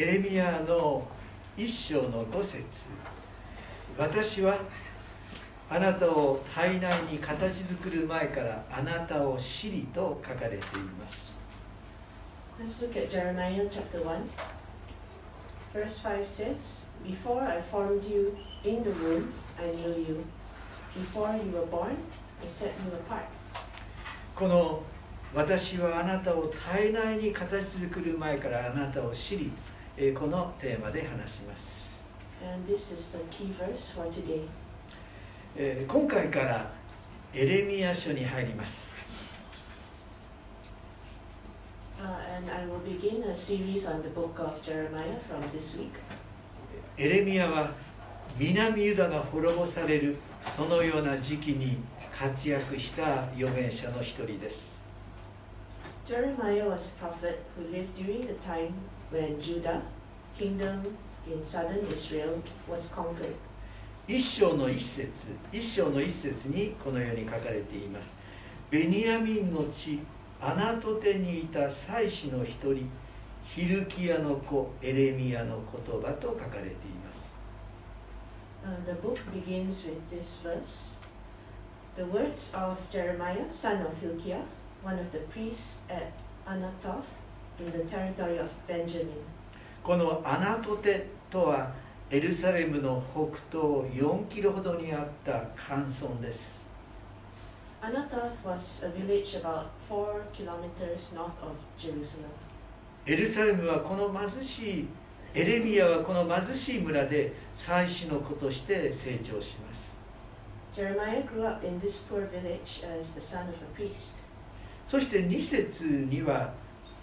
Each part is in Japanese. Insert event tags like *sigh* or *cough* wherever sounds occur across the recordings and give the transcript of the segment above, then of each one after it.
エレミアの一章の五節私はあなたを体内に形作る前からあなたを知りと書かれています Let's look at Jeremiah chapter 1. Verse 5 says, Before I formed you in the womb, I knew you. Before you were born, I set you apart. この私はあなたを体内に形作る前からあなたを知りえーこのテーマで話します、And this is the key verse for today. えー今回からエレミア書に入ります Uh, and I will begin a series on the book of Jeremiah from this week. エレミアは南ユダが滅ぼされるそのような時期に活躍した預言者の一人です Jeremiah was a prophet who lived during the time when Judah, kingdom in southern Israel, was conquered. 一章の一節一章の一節にこのように書かれていますベニヤミンの地アナトテにいた祭司の一人ヒルキヤの子エレミアの言葉と書かれています Uh, the book begins with this verse The words of Jeremiah, son of Hilkiah, one of the priests at Anatoth このアナトテとはエルサレムの北東4キロほどにあった寒村です。エルサレムはこの貧しいエレミアはこの貧しい村で妻子の子として成長します。そして2節には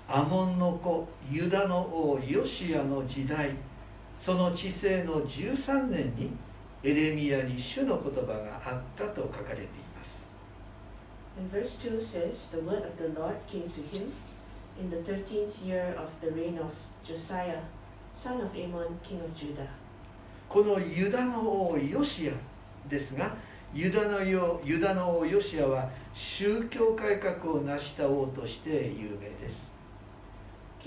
アモンの子ユダの王ヨシアの時代その治世の13年にエレミアに主の言葉があったと書かれています。このユダの王ヨシアですがユダ,のよユダの王ヨシアは宗教改革を成した王として有名です。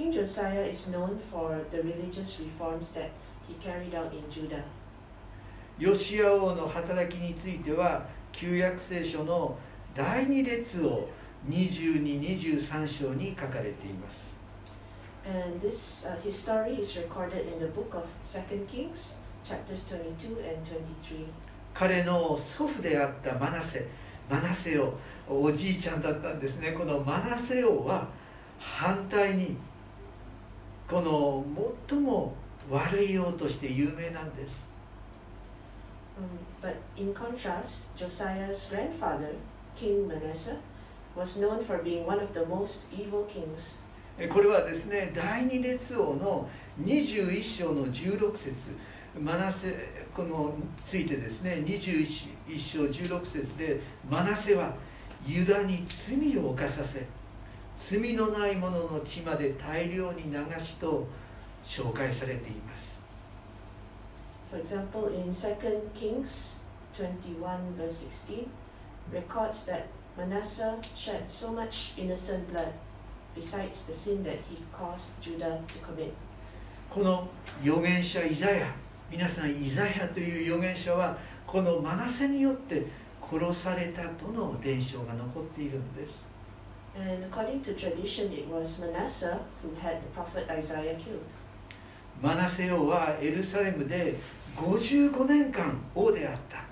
King Josiah is known for the religious reforms that he carried out in Judah. ヨシア王の働きについては旧約聖書の第二列王2223章に書かれています And this, uh, his story is recorded in the book of Second Kings, chapters 22 and 23. 彼の祖父であったマナセマナセ王おじいちゃんだったんですねこのマナセ王は反対にこの最も悪い王として有名なんです。これはですね、第二列王の21章の16節マナセこのついてですね、21章16節で、マナセはユダに罪を犯させ。罪のない者の血まで大量に流しと紹介されています For example, in 2 Kings 21, verse 16, records that Manasseh shed so much innocent blood, besides the sin that he caused Judah to commit. この預言者イザヤ皆さんイザヤという預言者はこのマナセによって殺されたとの伝承が残っているんです And according to tradition, it was Manasseh who had the prophet Isaiah killed. マナセ王はエルサレムで55年間王であった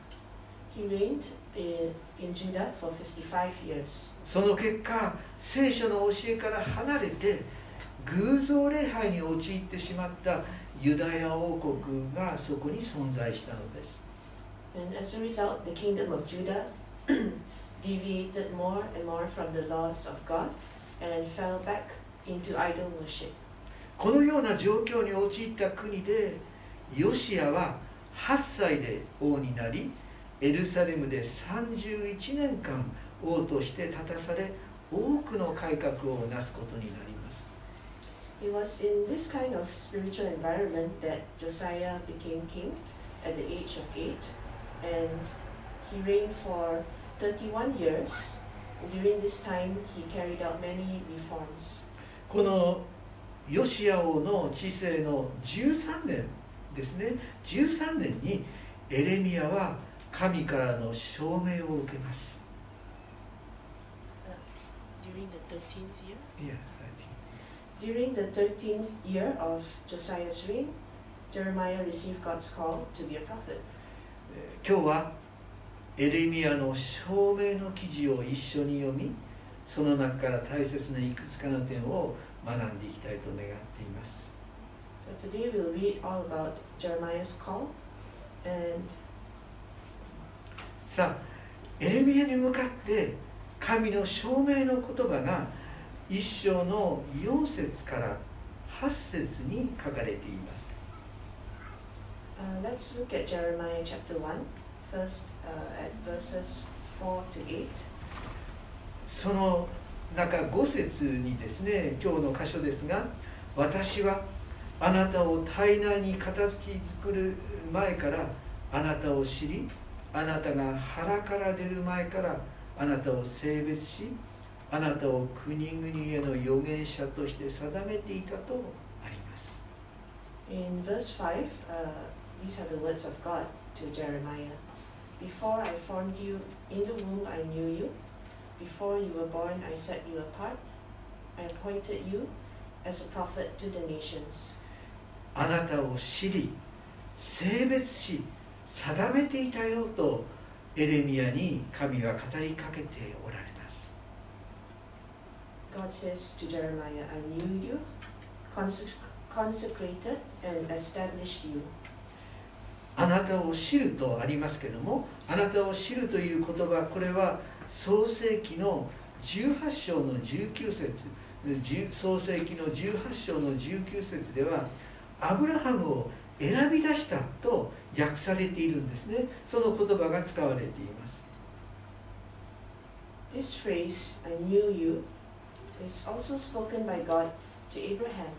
He reigned in, Judah for 55 years. その結果聖書の教えから離れて偶像礼拝に陥ってしまったユダヤ王国がそこに存在したのです And as a result, the kingdom of Judah deviated more and more from the laws of God and fell back into idol worship. このような状況に陥った国でヨシアは8歳で王になりエルサレムで31年間王として立たされ多くの改革をなすことになります It was in this kind of spiritual environment that Josiah became king at the age of eight, and he reigned for 31 years. During this time, he carried out many reforms. このヨシア王の治世の13年ですね13年にエレミアは神からの証明を受けます During the 13th year? Yeah, During the 13th year of Josiah's reign, Jeremiah received God's call to be a prophet. えー今日はエレミアの証明の記事を一緒に読みその中から大切ないくつかの点を学んでいきたいと願っています。So today we'll read all about Jeremiah's call and さあエレミアに向かって神の証明の言葉が一章の4節から8節に書かれています。Uh, let's look at Jeremiah chapter 1, first uh, at verses 4 to 8. その中5節にですね今日の箇所ですが私はあなたを体内に形作る前からあなたを知りあなたが腹から出る前からあなたを性別しあなたを国々への預言者として定めていたとあります In verse 5, uh, these are the words of God to Jeremiah. Before I formed you in the womb, I knew you. Before you were born, I set you apart. I appointed you as a prophet to the nations. あなたを知り性別し定めていたよとエレミアに神は語りかけておられます God says to Jeremiah, I knew you, consec- consecrated, and established you. あなたを知るとありますけどもあなたを知るという言葉これは創世記の18章の19節創世記の18章の19節ではアブラハムを選び出したと訳されているんですね。その言葉が使われています。This phrase, I knew you, is also spoken by God to Abraham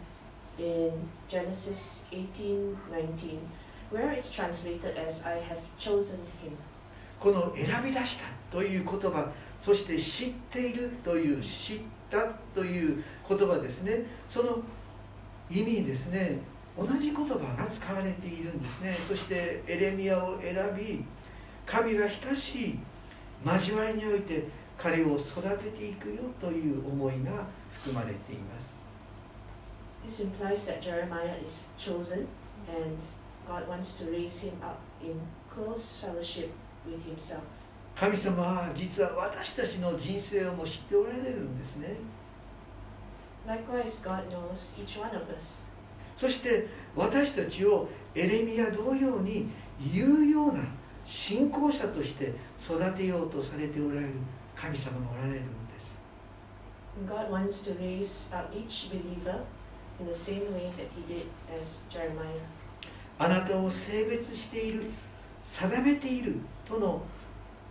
in Genesis 18:19, where it's translated as I have chosen him. この選び出したという言葉そして知っているという知ったという言葉ですね。その意味ですね。同じ言葉が使われているんですね。そしてエレミアを選び神が親しい交わりにおいて彼を育てていくよという思いが含まれています。This implies that Jeremiah is chosen and God wants to raise him up in close fellowship with himself. 神様は実は私たちの人生をも知っておられるんですね Likewise, God knows each one of us. そして私たちをエレミア同様に有用な信仰者として育てようとされておられる神様がおられるんです God wants to raise up each believer in the same way that he did as Jeremiah. あなたを性別している定めているとの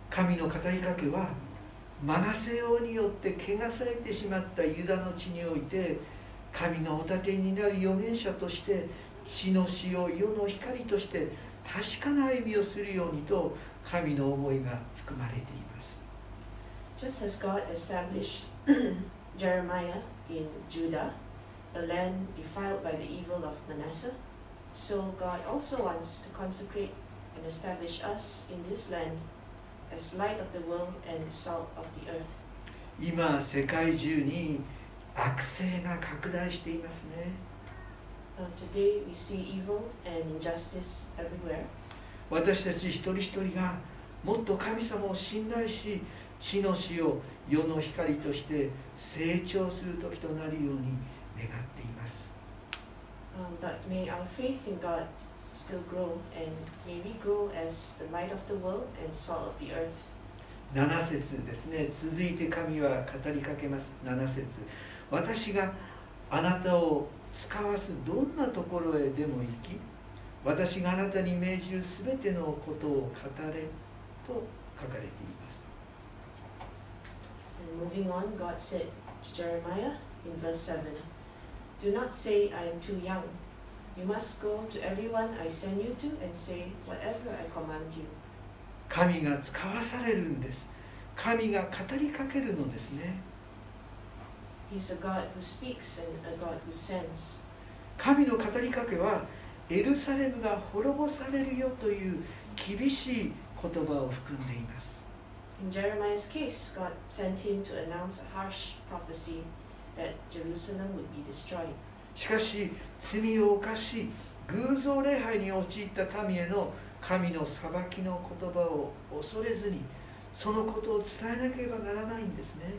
神の語りかけはマナセ王によって汚されてしまったユダの地において神のお立てになる預言者として死の死を世の光として確かな歩みをするようにと神の思いが含まれています。Just as God established *clears throat* Jeremiah in Judah, a land defiled by the evil of Manasseh, so God also wants to consecrate and establish us in this land as light of the world and salt of the earth. 今世界中に悪性が拡大していますね Uh, today we see evil and injustice everywhere. 私たち一人一人がもっと神様を信頼し死の死を世の光として成長する時となるように願っています Um, but may our faith in God still grow and may we grow as the light of the world and salt of the earth. 7節ですね続いて神は語りかけます7節私があなたを使わすどんなところへでも行き私があなたに命じるすべてのことを語れと書かれています And moving on, God said to Jeremiah in verse 7 Do not say, I am too young. You must go to everyone I send you to and say whatever I command you. 神が使わされるんです神が語りかけるのですね He's a God who speaks and a God who sends. 神の語りかけはエルサレムが滅ぼされるよという厳しい言葉を含んでいます In Jeremiah's case, God sent him to announce a harsh prophecy しかし罪を犯し偶像礼拝に陥った民への神の裁きの言葉を恐れずにそのことを伝えなければならないんですね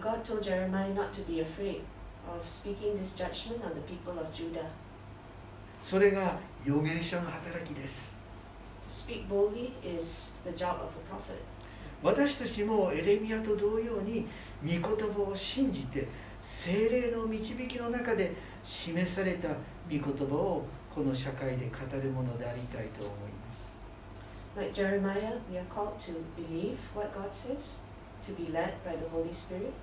God told Jeremiah not to be afraid of speaking this judgment on the people of Judah. それが預言者の働きです To speak boldly is the job of a prophet. 私たちもエレミアと同様に御言葉を信じて精霊の導きの中で示された御言葉をこの社会で語るものでありたいと思います Like Jeremiah, we are called to believe what God says, to be led by the Holy Spirit,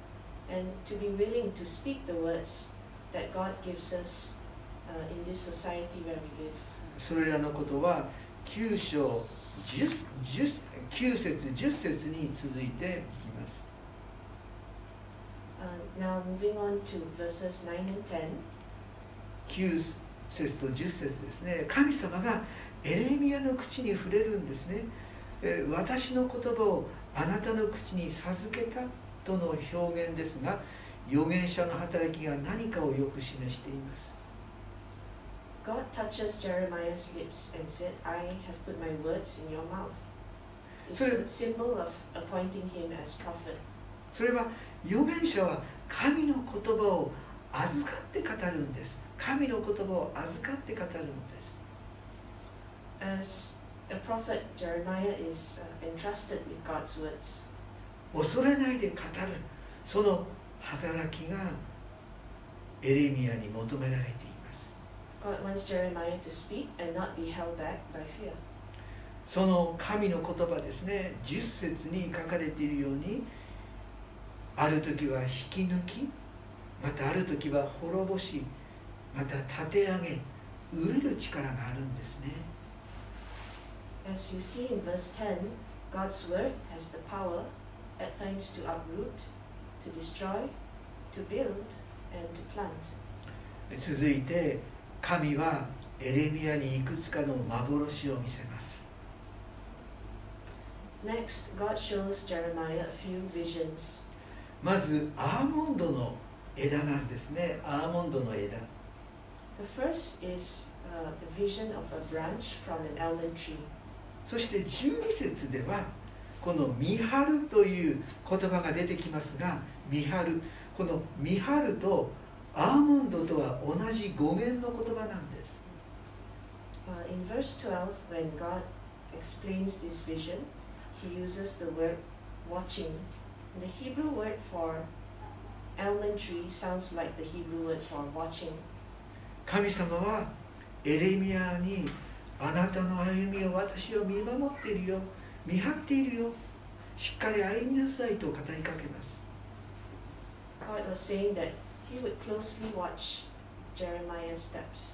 and to be willing to speak the words that God gives us uh, in this society where we live. それらのことは9章 10, 10 9節10節に続いていきます。Uh, now, moving on to verses 9 and 10. 9節と10節ですね。神様がエレミアの口に触れるんですね。えー私の言葉をあなたの口に授けたとの表現ですが預言者の働きが何かをよく示しています God touches Jeremiah's lips and said, I have put my words in your mouth. It's a symbol of appointing him as prophet. それは預言者は神の言葉を預かって語るんです神の言葉を預かって語るんです As a prophet, Jeremiah is uh, entrusted with God's words. 恐れないで語るその働きがエレミアに求められています God wants Jeremiah to speak and not be held back by fear. その神の言葉ですね10節に書かれているようにある時は引き抜きまたある時は滅ぼしまた立て上げ植える力があるんですね As you see in verse 10, God's word has the power at times to uproot, to destroy, to build, and to plant. 続いて神はエレミアにいくつかの幻を見せます Next, God shows Jeremiah a few visions. まずアーモンドの枝なんですねアーモンドの枝 The first is uh, the vision of a branch from an almond tree. そして12節ではこの「見張る」という言葉が出てきますが見張るこの「見張る」とアーモンドとは同じ語源の言葉なんです Uh, in verse 12, when God explains this vision, he uses the word watching. The Hebrew word for almond tree sounds like the Hebrew word for watching. 神様はエレミアにあなたの歩みを私は見守っているよ見張っているよしっかり歩みなさいと語りかけます God was saying that he would closely watch Jeremiah's steps.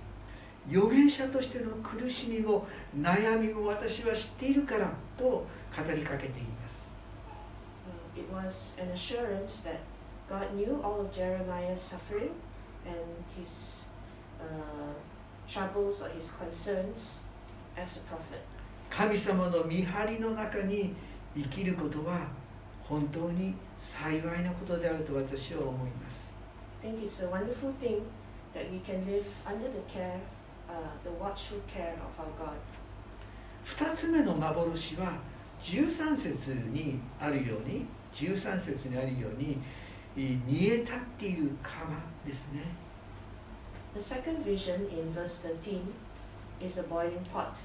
預言者としての苦しみも悩みも私は知っているからと語りかけています Uh, it was an assurance that God knew all of Jeremiah's suffering and his uh, troubles or his concerns as a prophet. 神様の見張りの中に生きることは本当に幸いなことであると私は思います think it's a wonderful thing that we can live under the care, uh, the watchful care of our God. 2つ目の幻は13節にあるように13節にあるようにえ煮え立っている釜ですね The second vision in verse 13 is a boiling pot.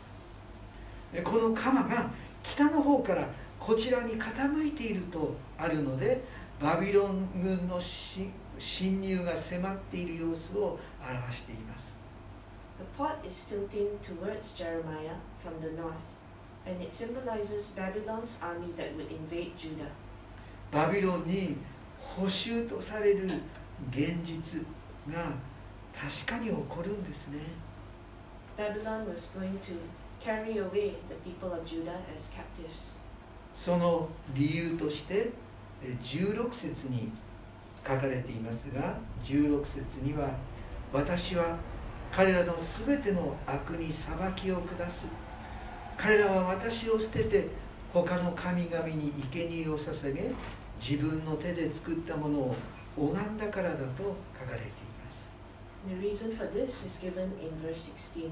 えこの釜が北の方からこちらに傾いているとあるのでバビロン軍のし侵入が迫っている様子を表しています The pot is tilting towards Jeremiah from the north, and it symbolizes Babylon's army that would invade Judah. バビロンに捕囚とされる現実が確かに起こるんですね Babylon was going to carry away the people of Judah as captives. その理由としてえ16節に書かれていますが16節には「私は彼らのすべての悪に裁きを下す」「彼らは私を捨てて他の神々に生贄を捧げ自分の手で作ったものを拝んだからだと書かれています。The reason for this is given in verse 16.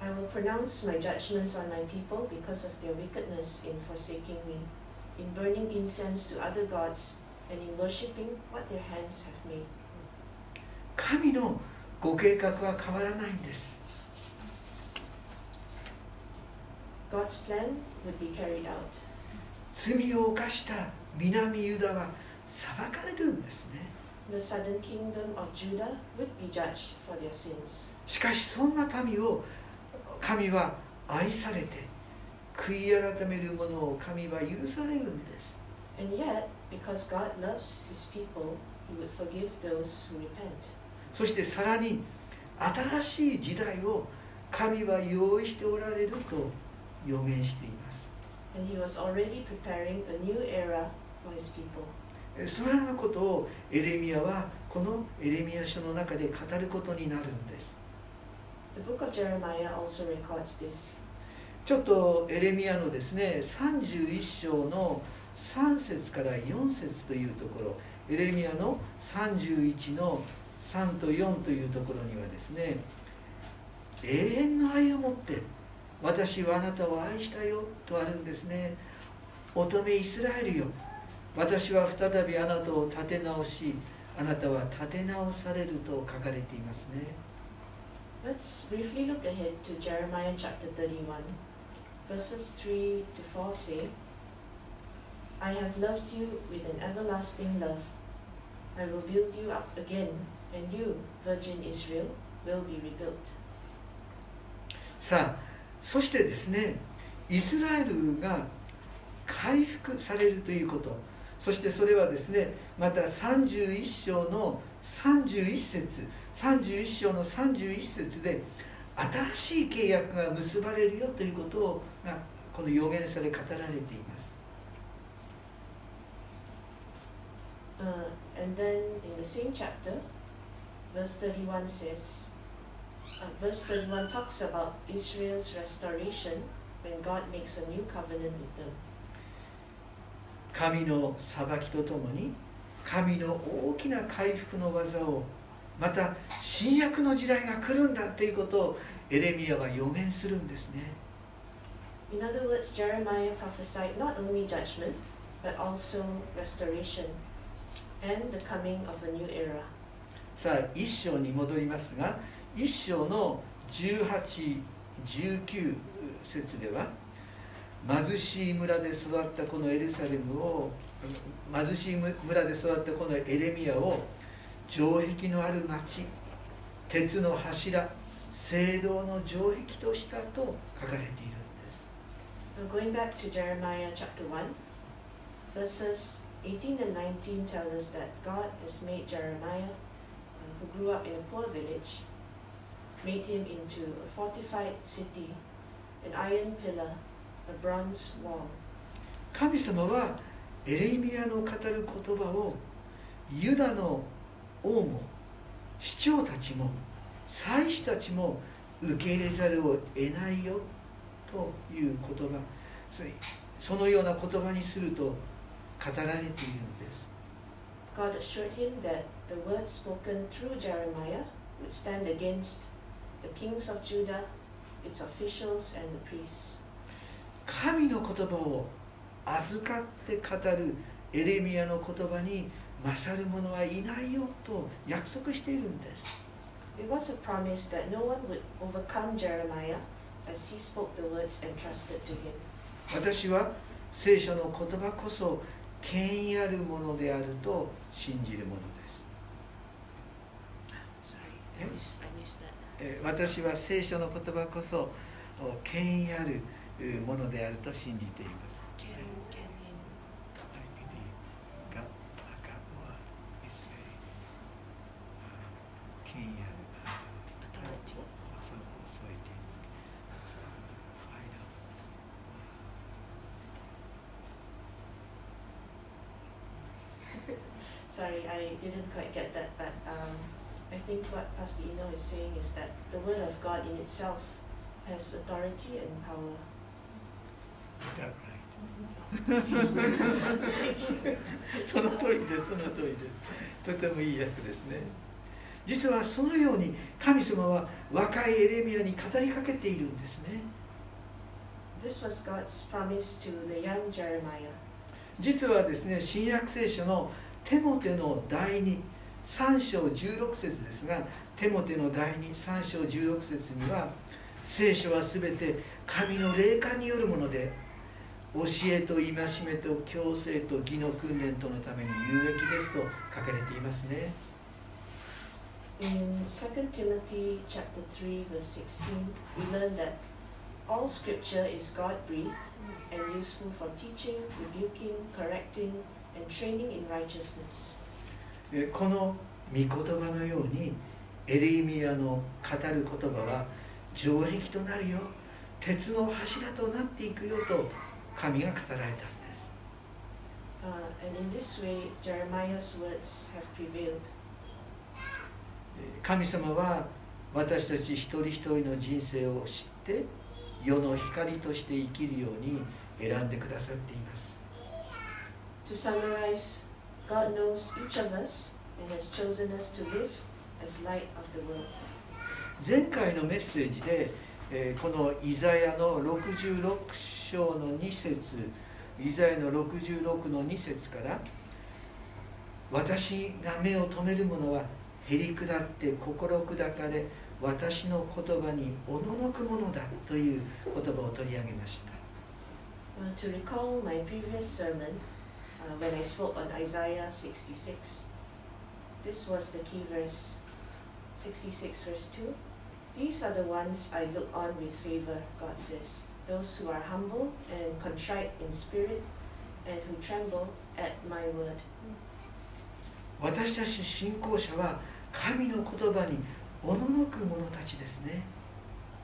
I will pronounce my judgments on my people because of their wickedness in forsaking me, in burning incense to other gods, and in worshipping what their hands have made. 神のご計画は変わらないんです。God's plan would be carried out. 罪を犯した南ユダは裁かれるんですね。The southern kingdom of Judah would be judged for their sins. しかしそんな民を神は愛されて悔い改める者を神は許されるんです。And yet, because God loves his people, he would forgive those who repent. そしてさらに新しい時代を神は用意しておられると予言しています。And he was already preparing a new era for his people. そのようなことをエレミアはこのエレミア書の中で語ることになるんです。The book of Jeremiah also records this. ちょっとエレミアのですね31章の3節から4節というところエレミアの31の3と4というところにはですね永遠の愛を持って私はあなたを愛したよとあるんですね。乙女イスラエルよ。私は再びあなたを立て直しあなたは立て直されると書かれていますね。Let's briefly look ahead to Jeremiah chapter 31 verses 3 to 4 say I have loved you with an everlasting love I will build you up again and you virgin Israel will be rebuilt さあそしてですねイスラエルが回復されるということそしてそれはですねまた31章の31節31章の31節で新しい契約が結ばれるよということがこの予言され語られています。Uh, and then in the same chapter, verse 31 says, uh, verse 31 talks about Israel's restoration when God makes a new covenant with them. 神の裁きとともに神の大きな回復の技をまた新約の時代が来るんだということをエレミアは予言するんですね。In other words, Jeremiah prophesied not only judgment, but also restoration and the coming of a new era. さあ、一章に戻りますが、一章の18、19節では、貧しい村で育ったこのエルサレムを貧しい村で育ったこのエレミアを城壁のある町鉄の柱聖堂の城壁としたと書かれているんです。Going back to Jeremiah chapter 1, verses 18 and 19 tell us that God has made Jeremiah, who grew up in a poor village, made him into a fortified city, an iron pillar, a bronze wall. 神様はエレミアの語る言葉をユダの王も市長たちも祭司たちも受け入れざるを得ないよという言葉そのような言葉にすると語られているのです。God assured him that the words spoken through Jeremiah would stand against the kings of Judah, its officials, and the priests. 神の言葉を預かって語るエレミアの言葉に勝る者はいないよと約束しているんです。It was a promise that no one would overcome Jeremiah as he spoke the words entrusted to him. 私は聖書の言葉こそ権威あるものであると信じるものです。私は聖書の言葉こそ権威あるものであると信じています。Sorry, I didn't quite get that, but um, I think what Pastor Eno is saying is that the Word of God in itself has authority and power. Thank you. その通りです、その通りです。とてもいい訳ですね。実はそのように神様は若いエレミアに語りかけているんですね。This was God's promise to the young Jeremiah. 実はですね、新約聖書のテモテの第2、3章16節ですが、テモテの第2、3章16節には、聖書はすべて神の霊感によるもので、教えと戒めと強制と義の訓練とのために有益ですと書かれていますね。In 2 Timothy chapter 3 verse 16, we learn that all scripture is God-breathed and useful for teaching, rebuking, correcting, and training in righteousness. えこの御言葉のようにエレミアの語る言葉は城壁となるよ鉄の柱となっていくよと神が語られたんです Uh, and in this way, Jeremiah's words have prevailed. え神様は私たち一人一人の人生を知って世の光として生きるように選んでくださっています To summarize, God knows each of us and has chosen us to live as light of the world. 前回のメッセージで、えーこのイザヤの66章の2節イザヤの66の2節から私が目を留める者はへり下って心砕かれ私の言葉におののくものだという言葉を取り上げました Uh, to recall my previous sermon, uh, when I spoke on Isaiah 66, this was the key verse 66, verse 2. These are the ones I look on with favor, God says, those who are humble and contrite in spirit and who tremble at my word. 私たち信仰者は神の言葉におののく者たちですね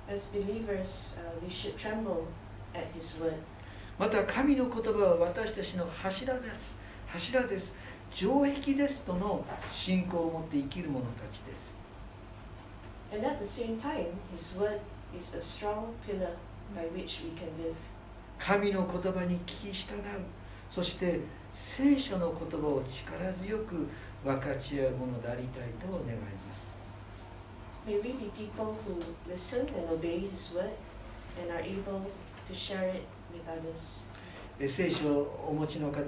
As believers, uh, we should tremble at His word. また神の言葉は私たちの柱です柱です城壁ですとの信仰を持って生きる者たちです And at the same time, His word is a strong pillar by which we can live. 神の言葉に聞き従うそして聖書の言葉を力強く分かち合うものでありたいと願います May we be people who listen and obey His word and are able to share it with others. え聖書をお持ちの方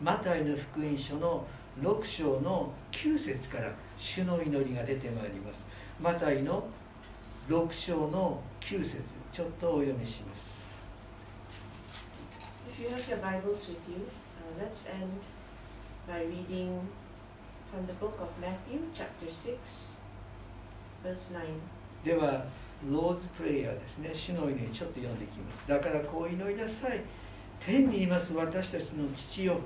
マタイの福音書の6章の9節から主の祈りが出てまいりますマタイの6章の9節ちょっとお読みします If you have your Bibles with you, uh, let's end by reading from the book of Matthew, chapter 6, verse 9. ではローズプレイヤーですね主の祈りちょっと読んでいきますだからこう祈りなさい天にいます私たちの父よ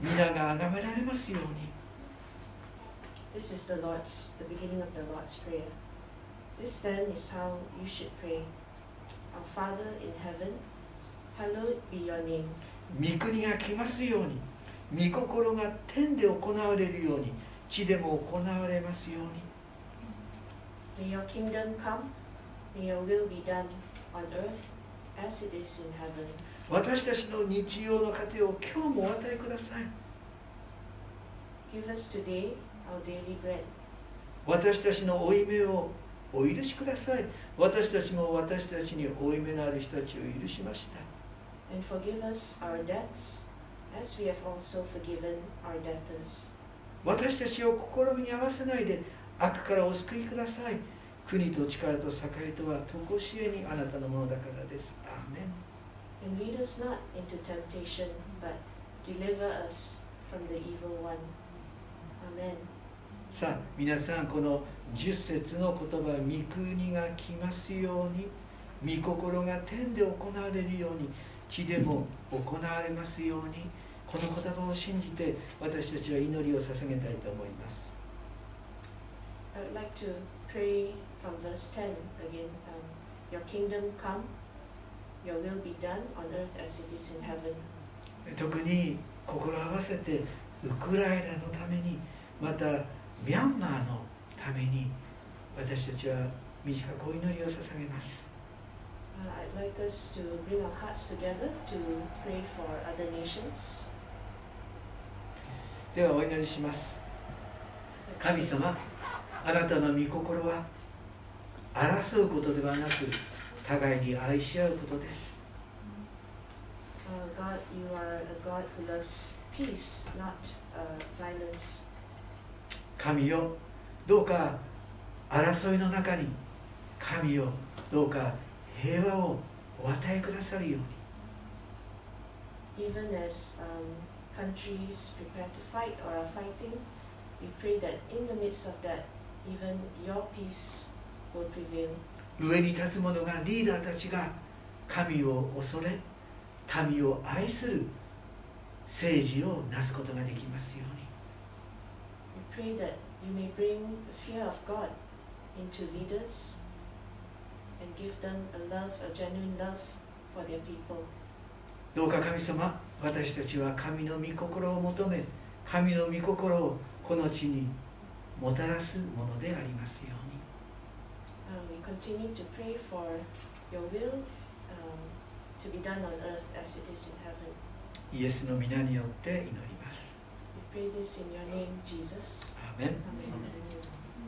皆が崇められますように This is the Lord's, the beginning of the Lord's Prayer. This then is how you should pray. Our Father in heaven, hallowed be your name. 御国が来ますように御心が天で行われるように地でも行われますように May your kingdom come, 私たちの日曜の家庭を今日もお与えください。Give us today our daily bread. 私たちの負い目をお許しください。私たちも私たちに負い目のある人たちを許しました。And 私たちを試みに合わせないで悪からお救いください。国と力と栄えとは常しえにあなたのものだからですアーメン And lead us not into temptation, but deliver us from the evil one. Amen. さあ皆さんこの10節の言葉「御国が来ますように御心が天で行われるように地でも行われますように」この言葉を信じて私たちは祈りを捧げたいと思います I would like to pray from verse 10 again. Um, your kingdom come, your will be done on earth as it is in heaven. 特に心合わせてウクライナのためにまたミャンマーのために私たちは短くお祈りを捧げます Uh, I'd like us to bring our hearts together to pray for other nations. ではお祈りします神.様あなたの御心は争うことではなく互いに愛し合うことです Uh, God, you are a God who loves peace, not uh, violence. 神よどうか争いの中に神よどうか平和をお与えくださるように Even as um, countries prepare to fight or are fighting, we pray that in the midst of that, even your peace. 上に立つ者がリーダーたちが神を恐れ民を愛する政治をなすことができますように We pray that you may bring the fear of God into leaders and give them a love, a genuine love for their people. どうか神様私たちは神の御心を求め神の御心をこの地にもたらすものでありますように Uh, we continue to pray for your will um, to be done on earth as it is in heaven. イエスの皆によって祈ります We pray this in your name, Jesus. アーメン Amen.